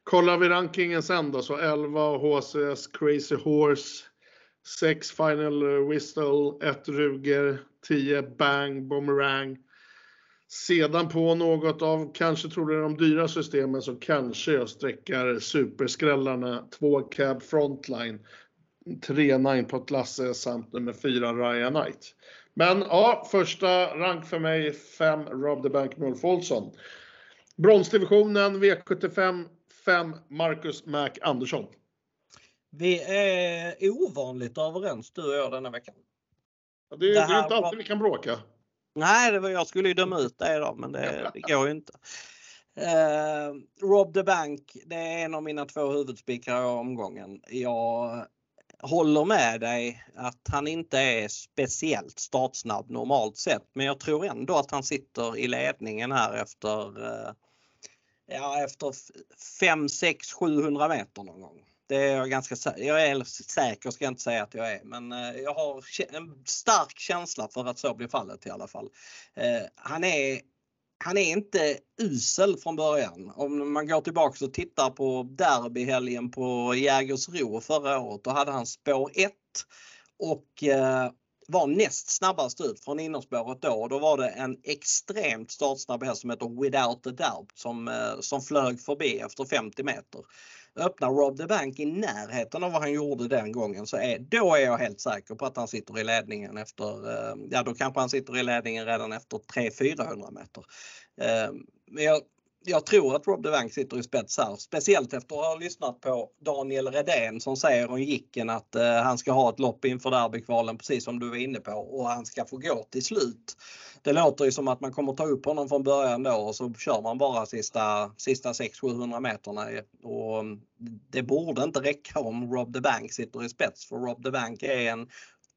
Kollar vi rankingen sen då, så 11 HCS Crazy Horse, 6 Final Whistle, 1 Ruger, 10 Bang Boomerang, sedan på något av, kanske tror du de dyra systemen, så kanske jag sträckar superskrällarna 2 Cab Frontline, 3 Nine Pot Lasse samt nummer 4 Ryan Knight. Men ja, första rank för mig 5 Rob the Bank Mulf Olsson. Bronsdivisionen V75 5 Marcus Mac Andersson. Vi är ovanligt överens du och jag denna veckan. Ja, det, det, det är inte alltid var... vi kan bråka. Nej, det var, jag skulle ju döma ut dig då, men det, det går ju inte. Uh, Rob the Bank, det är en av mina två huvudspikar i omgången. Jag håller med dig att han inte är speciellt startsnabb normalt sett, men jag tror ändå att han sitter i ledningen här efter eh, Ja, efter 5, 6, 700 meter någon gång. Det är jag ganska säker jag är säker ska jag inte säga att jag är, men eh, jag har en stark känsla för att så blir fallet i alla fall. Eh, han är han är inte usel från början. Om man går tillbaka och tittar på derbyhelgen på Jägersro förra året, då hade han spår 1 och eh, var näst snabbast ut från innerspåret då. Då var det en extremt startsnabb häst som heter Without a Doubt som, eh, som flög förbi efter 50 meter. Öppnar Rob the Bank i närheten av vad han gjorde den gången så är, då är jag helt säker på att han sitter i ledningen efter, eh, ja då kanske han sitter i ledningen redan efter 300-400 meter. Eh, men jag, jag tror att Rob DeVank sitter i spets här, speciellt efter att ha lyssnat på Daniel Redén som säger om Jicken att eh, han ska ha ett lopp inför derbykvalen precis som du var inne på och han ska få gå till slut. Det låter ju som att man kommer ta upp honom från början då och så kör man bara sista, sista 600-700 meterna och mm, det borde inte räcka om Rob the Bank sitter i spets för Rob the Bank är en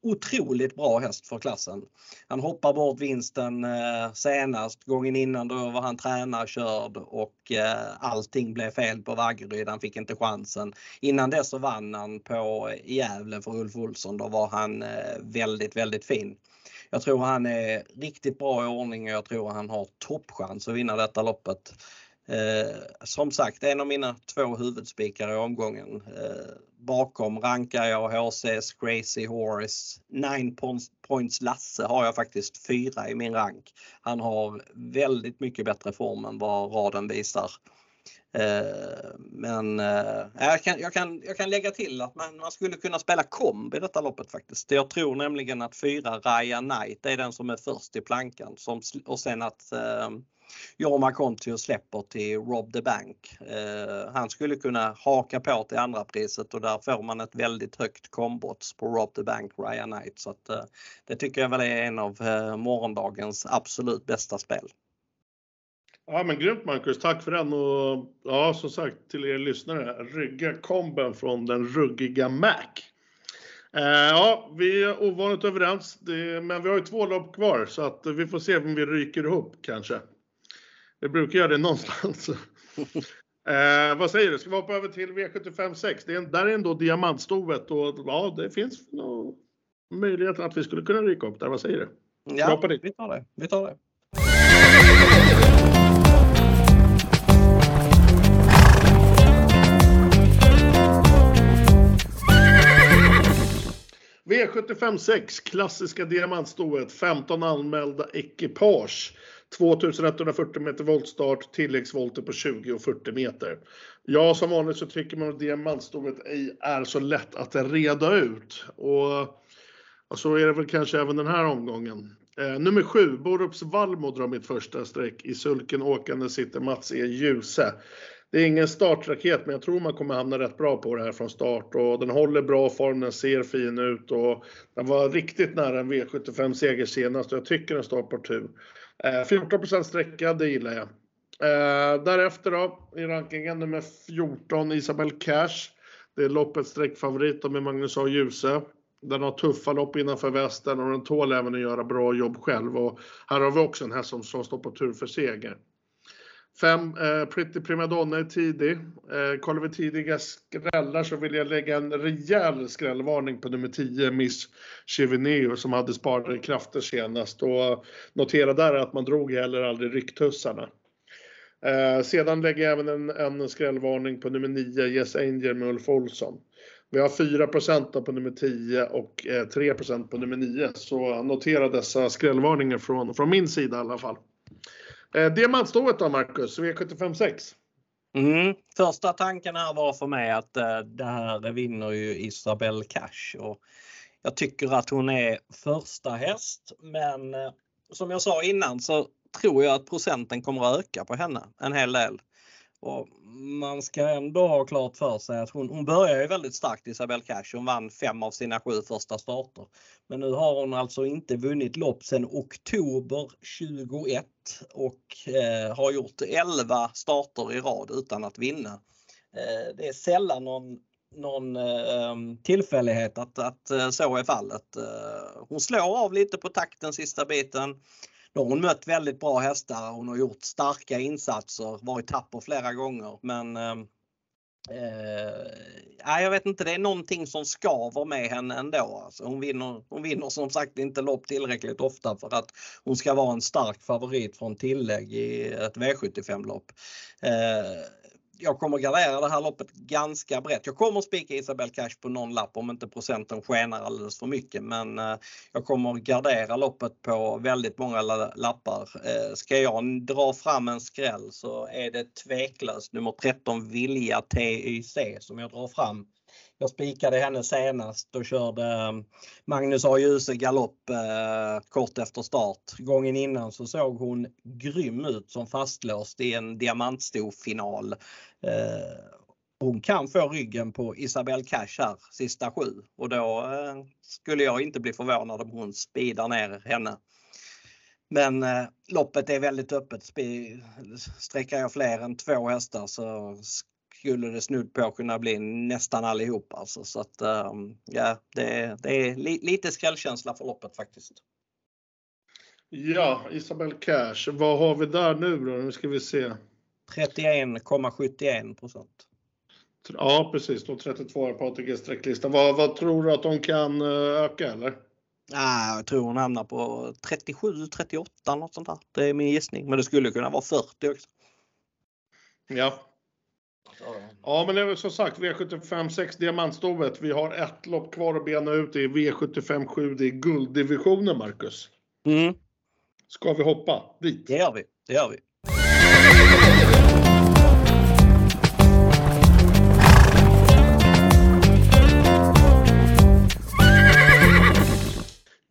otroligt bra häst för klassen. Han hoppar bort vinsten eh, senast, gången innan då var han tränarkörd och eh, allting blev fel på Vaggeryd, han fick inte chansen. Innan dess så vann han på Gävle för Ulf Olsson, då var han eh, väldigt, väldigt fin. Jag tror han är riktigt bra i ordning och jag tror han har toppchans att vinna detta loppet. Eh, som sagt, en av mina två huvudspikar i omgången. Eh, bakom rankar jag HC's Crazy Horse. Nine points Lasse har jag faktiskt fyra i min rank. Han har väldigt mycket bättre form än vad raden visar. Eh, men eh, jag, kan, jag, kan, jag kan lägga till att man, man skulle kunna spela komb i detta loppet faktiskt. Jag tror nämligen att fyra Raya Knight är den som är först i plankan som, och sen att eh, Jorma Kontio släpper till Rob the Bank. Eh, han skulle kunna haka på till andra priset och där får man ett väldigt högt kombots på Rob the Bank Ryan Knight. Så att, eh, det tycker jag väl är en av eh, morgondagens absolut bästa spel. Ja men grymt Marcus, tack för den och ja som sagt till er lyssnare, rygga komben från den ruggiga Mac. Eh, ja, vi är ovanligt överens, men vi har ju två lopp kvar så att eh, vi får se om vi ryker ihop kanske. Vi brukar göra det någonstans. eh, vad säger du, ska vi hoppa över till V75 6? Det är, där är ändå diamantstovet och ja, det finns nog möjlighet att vi skulle kunna ryka upp där. Vad säger du? Ja, vi tar det. Vi tar det. V75 6, klassiska diamantstoet, 15 anmälda ekipage. 2140 meter voltstart, tilläggsvolter på 20 och 40 meter. Ja, som vanligt så tycker man att diamantstoet ej är så lätt att reda ut. Och, och så är det väl kanske även den här omgången. Eh, nummer 7, Borups Valmo drar mitt första streck. I sulken åkande sitter Mats E. Ljuse. Det är ingen startraket, men jag tror man kommer hamna rätt bra på det här från start och den håller bra form, den ser fin ut och den var riktigt nära en V75 seger senast och jag tycker den står på tur. Eh, 14 sträcka, det gillar jag. Eh, därefter då i rankingen nummer 14 Isabel Cash. Det är loppets sträckfavorit med Magnus A. Djuse. Den har tuffa lopp innanför västen och den tål även att göra bra jobb själv. Och här har vi också en häst som, som står på tur för seger. Fem, eh, Pretty Primadonna är tidig. Eh, kollar vi tidiga skrällar så vill jag lägga en rejäl skrällvarning på nummer 10, Miss Chivineo, som hade sparade krafter senast. Och notera där att man drog heller aldrig rycktussarna. Eh, sedan lägger jag även en, en skrällvarning på nummer 9, Yes Angel med Ulf Olsson. Vi har 4% på nummer 10 och eh, 3 på nummer 9. Så notera dessa skrällvarningar från, från min sida i alla fall. Eh, då Marcus, V756. Mm. Första tanken här var för mig att eh, det här vinner ju Isabelle Cash och jag tycker att hon är första häst men eh, som jag sa innan så tror jag att procenten kommer att öka på henne en hel del. Och man ska ändå ha klart för sig att hon, hon börjar ju väldigt starkt Isabelle Cash. Hon vann fem av sina sju första starter. Men nu har hon alltså inte vunnit lopp sedan oktober 21 och eh, har gjort 11 starter i rad utan att vinna. Eh, det är sällan någon, någon eh, tillfällighet att, att eh, så är fallet. Eh, hon slår av lite på takten sista biten då har hon mött väldigt bra hästar. Hon har gjort starka insatser, varit tapper flera gånger. Men ehm, Eh, jag vet inte, det är någonting som skaver med henne ändå. Alltså hon, vinner, hon vinner som sagt inte lopp tillräckligt ofta för att hon ska vara en stark favorit från tillägg i ett V75-lopp. Eh, jag kommer gardera det här loppet ganska brett. Jag kommer spika Isabel Cash på någon lapp om inte procenten skenar alldeles för mycket men eh, jag kommer gardera loppet på väldigt många lappar. Eh, ska jag dra fram en skräll så är det tveklöst nummer 13 Vilja TYC som jag drar fram jag spikade henne senast och körde ehm, Magnus A. Djuse galopp eh, kort efter start. Gången innan så såg hon grym ut som fastlåst i en diamantstofinal. Eh, hon kan få ryggen på Isabel Cash här sista sju och då eh, skulle jag inte bli förvånad om hon speedar ner henne. Men eh, loppet är väldigt öppet. Sträcker jag fler än två hästar så skulle det snudd på kunna bli nästan allihop alltså. Så att ehm, ja, det, det är li, lite skrällkänsla för loppet faktiskt. Ja, Isabel Cash, vad har vi där nu då? Nu ska vi se. 31,71 procent. Ja, precis. Då 32 på ATG-sträcklistan. Vad, vad tror du att de kan eh, öka eller? Ah, jag tror hon hamnar på 37, 38 något sånt där. Det är min gissning. Men det skulle kunna vara 40 också. Ja, Ja, men det är som sagt V75 6 diamantstovet. Vi har ett lopp kvar att bena ut. Det är V75 7. Det är gulddivisionen, Marcus. Mm. Ska vi hoppa dit? Det gör vi. Det gör vi.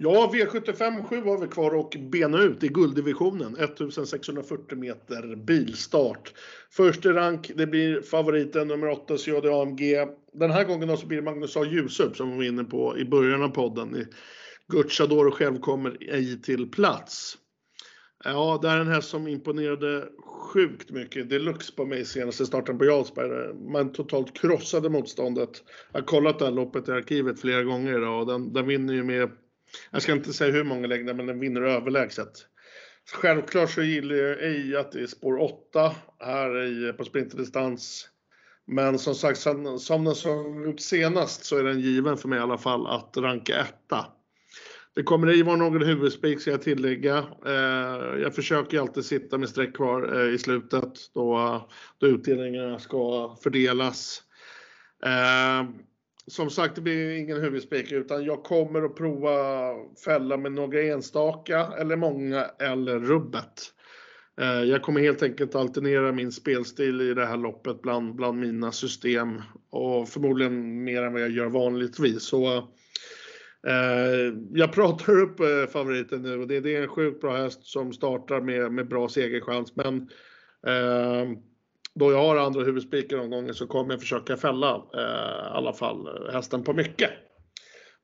Ja, V75 7 har vi kvar och bena ut i gulddivisionen. 1640 meter bilstart. Första rank, det blir favoriten nummer 8, CAD AMG. Den här gången så blir det Magnus A. Ljusup som vi var inne på i början av podden. Gucciador själv kommer ej till plats. Ja, det är en häst som imponerade sjukt mycket deluxe på mig senaste starten på Jarlsberg. Man totalt krossade motståndet. Jag har kollat det här loppet i arkivet flera gånger idag och den, den vinner ju med jag ska inte säga hur många längder, men den vinner överlägset. Självklart så gillar jag ej att det är spår 8 här i, på sprinterdistans. Men som sagt, som den såg ut senast så är den given för mig i alla fall att ranka etta. Det kommer ej vara någon huvudspik ska jag tillägga. Eh, jag försöker alltid sitta med streck kvar eh, i slutet då, då utdelningarna ska fördelas. Eh, som sagt, det blir ingen huvudspik utan jag kommer att prova fälla med några enstaka eller många eller rubbet. Eh, jag kommer helt enkelt alternera min spelstil i det här loppet bland, bland mina system och förmodligen mer än vad jag gör vanligtvis. Så, eh, jag pratar upp eh, favoriten nu och det, det, är en sjukt bra häst som startar med, med bra segerchans. Men eh, då jag har andra huvudspikar omgången så kommer jag försöka fälla eh, i alla fall eh, hästen på mycket.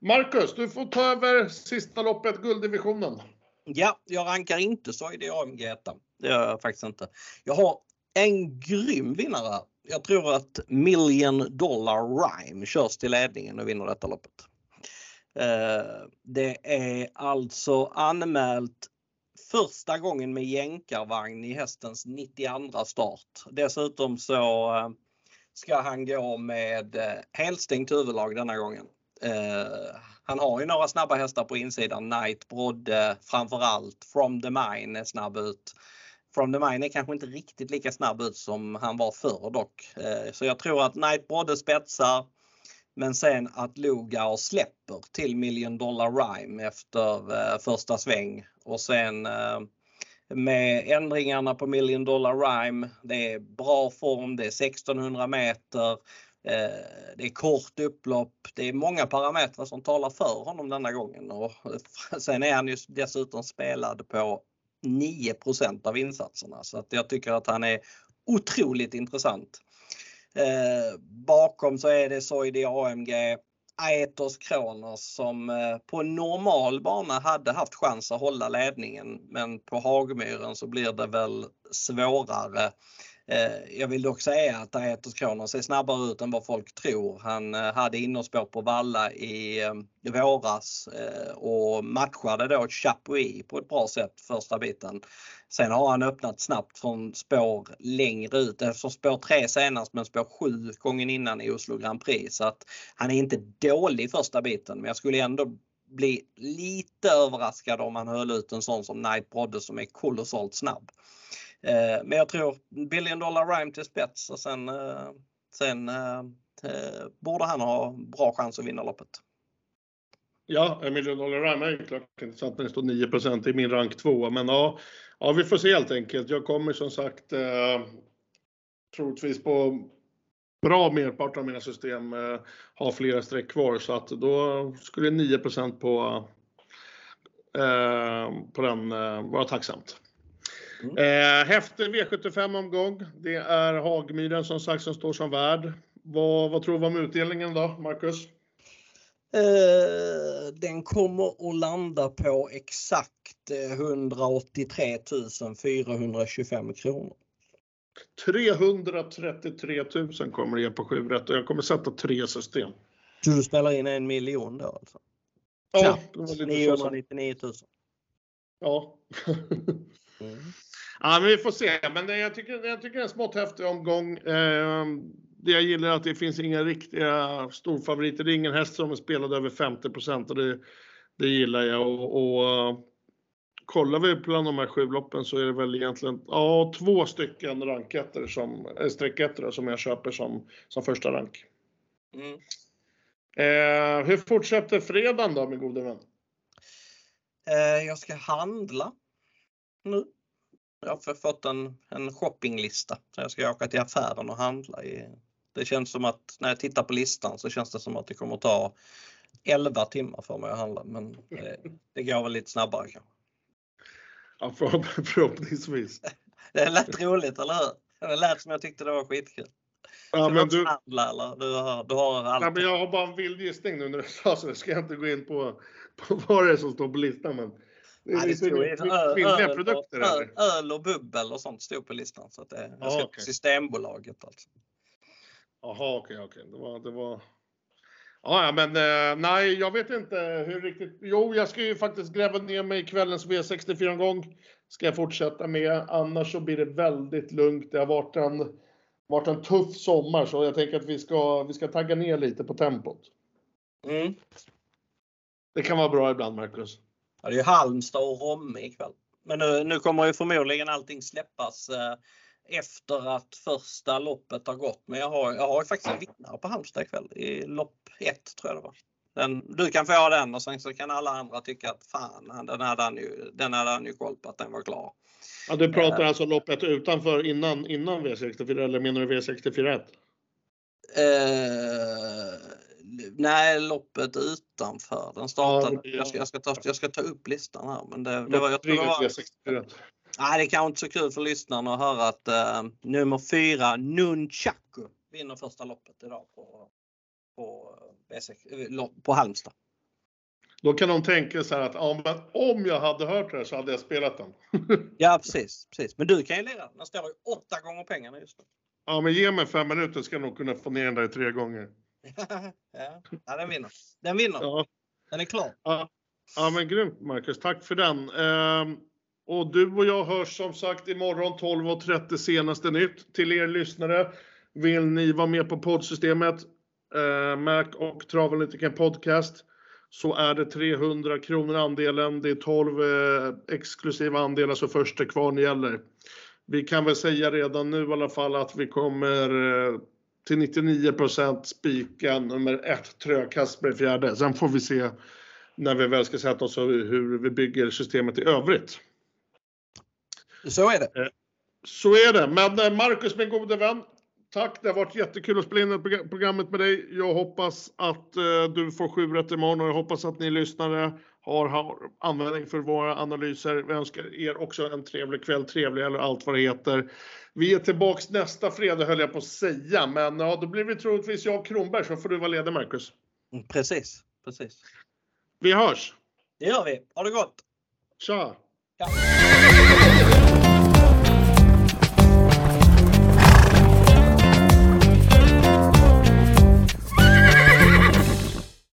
Marcus, du får ta över sista loppet, gulddivisionen. Ja, jag rankar inte Soide AMG 1. Det gör jag faktiskt inte. Jag har en grym vinnare. Jag tror att Million Dollar Rhyme körs till ledningen och vinner detta loppet. Eh, det är alltså anmält första gången med jänkarvagn i hästens 92 start. Dessutom så eh, ska han gå med eh, helstängt huvudlag denna gången. Uh, han har ju några snabba hästar på insidan. Knight, Brodde framförallt. From the Mine är snabb ut. From the Mine är kanske inte riktigt lika snabb ut som han var förr dock. Uh, så jag tror att Knight Brodde spetsar. Men sen att Lugar släpper till Million Dollar Rhyme efter eh, första sväng och sen eh, med ändringarna på Million Dollar Rhyme. Det är bra form, det är 1600 meter. eh, det är kort upplopp. Det är många parametrar som talar för honom denna gången och sen är han ju dessutom spelad på 9% av insatserna så att jag tycker att han är otroligt intressant. Eh, bakom så är det Soidi AMG, Aetos Kronos som eh, på normal bana hade haft chans att hålla ledningen men på Hagmyren så blir det väl svårare. Eh, jag vill dock säga att Aetos Kronos ser snabbare ut än vad folk tror. Han eh, hade innerspår på Valla i, eh, i våras och matchade då Chapuis på ett bra sätt första biten. Sen har han öppnat snabbt från spår längre ut, eftersom spår 3 senast men spår 7 gången innan i Oslo Grand Prix. Så att han är inte dålig första biten men jag skulle ändå bli lite överraskad om han höll ut en sån som Knight Brodde som är kolossalt snabb. Eh, men jag tror billion dollar rhyme till spets och sen, eh, sen eh, eh, borde han ha bra chans att vinna loppet. Ja, en million dollar rhyme är klart intressant när det står 9% i min rank 2. Men ja, ja, vi får se helt enkelt. Jag kommer som sagt eh, troligtvis på bra merpart av mina system eh, ha flera streck kvar så att då skulle 9 på, eh, på den eh, vara tacksamt. Mm. Eh, häftig V75-omgång. Det är Hagmyren som sagt som står som värd. Vad, vad tror du om utdelningen då, Marcus? Eh, den kommer att landa på exakt 183 425 kronor. 333 000 kommer det ge på 7 rätt och jag kommer sätta tre system. Så du spelar in en miljon då alltså? Ja, Knappt 999 000. Ja. mm. Ja, men vi får se. Men det, jag, tycker, jag tycker det är en smått häftig omgång. Eh, det jag gillar är att det finns inga riktiga storfavoriter. Det är ingen häst som är spelad över 50 och det, det gillar jag. Och, och kollar vi bland de här sju loppen så är det väl egentligen ja, två stycken ranketter som, äh, sträcketter som jag köper som, som första rank. Mm. Eh, hur fortsätter fredagen då, min gode vän? Eh, jag ska handla nu. Jag har fått en, en shoppinglista. Så jag ska åka till affären och handla. I, det känns som att när jag tittar på listan så känns det som att det kommer att ta 11 timmar för mig att handla. Men det, det går väl lite snabbare kanske. Ja, förhoppningsvis. Det lät roligt, eller hur? Det lät som jag tyckte det var skitkul. Ja, men du, handla, eller? Du, har, du har allt. Ja, men jag har bara en vild gissning nu när du sa så. Jag ska inte gå in på, på vad det är som står på listan. Men det lite kvinnliga produkter? Öl, öl och bubbel och sånt stod på listan. Så att det, jag ska okay. Systembolaget alltså. Jaha, okej, okay, okej. Okay. Det var, det var... Ja, men eh, nej, jag vet inte hur riktigt. Jo, jag ska ju faktiskt gräva ner mig i kvällens V64-omgång. Ska jag fortsätta med. Annars så blir det väldigt lugnt. Det har varit en, varit en tuff sommar så jag tänker att vi ska, vi ska tagga ner lite på tempot. Mm. Det kan vara bra ibland, Marcus. Ja, det är ju Halmstad och Romme ikväll. Men nu, nu kommer ju förmodligen allting släppas eh, efter att första loppet har gått. Men jag har, jag har faktiskt en vinnare på Halmstad ikväll i lopp 1 tror jag det var. Den, du kan få den och sen så kan alla andra tycka att fan, den hade han ju, den hade han ju koll på att den var klar. Ja, du pratar uh, alltså loppet utanför innan, innan V64 eller menar du V64 1? Uh, nej, loppet utanför. Den startade. Ja, ja. Jag, ska, jag, ska ta, jag ska ta upp listan här. Men det, det var, jag tror det var, nej, det är kanske inte så kul för lyssnarna att höra att uh, nummer fyra, Nunchaku, vinner första loppet idag på, på, på Halmstad. Då kan de tänka så här att ja, men om jag hade hört det så hade jag spelat den. ja precis, precis. Men du kan ju lira den. Den står ju åtta gånger pengarna just nu. Ja men ge mig fem minuter ska jag nog kunna få ner den där tre gånger. ja, den vinner. Den vinner. Ja. Den är klar. Ja, ja men grymt Marcus, tack för den. Ehm, och du och jag hörs som sagt imorgon 12.30 senaste nytt. Till er lyssnare, vill ni vara med på poddsystemet eh, Mac och Travanalytiken Podcast så är det 300 kronor andelen. Det är 12 eh, exklusiva andelar så först kvarn gäller. Vi kan väl säga redan nu i alla fall att vi kommer eh, till 99 spika nummer ett Trökast med fjärde. Sen får vi se när vi väl ska sätta oss hur vi bygger systemet i övrigt. Så är det. Eh, så är det. Men eh, Marcus, min gode vän. Tack, det har varit jättekul att spela in programmet med dig. Jag hoppas att eh, du får sju rätt imorgon och jag hoppas att ni lyssnare har, användning för våra analyser. Vi önskar er också en trevlig kväll, trevlig eller allt vad det heter. Vi är tillbaks nästa fredag höll jag på att säga, men ja, då blir vi troligtvis jag och Kronberg så får du vara ledig Marcus. Mm, precis, precis. Vi hörs! Det gör vi. Ha det gott! Tja! Ja.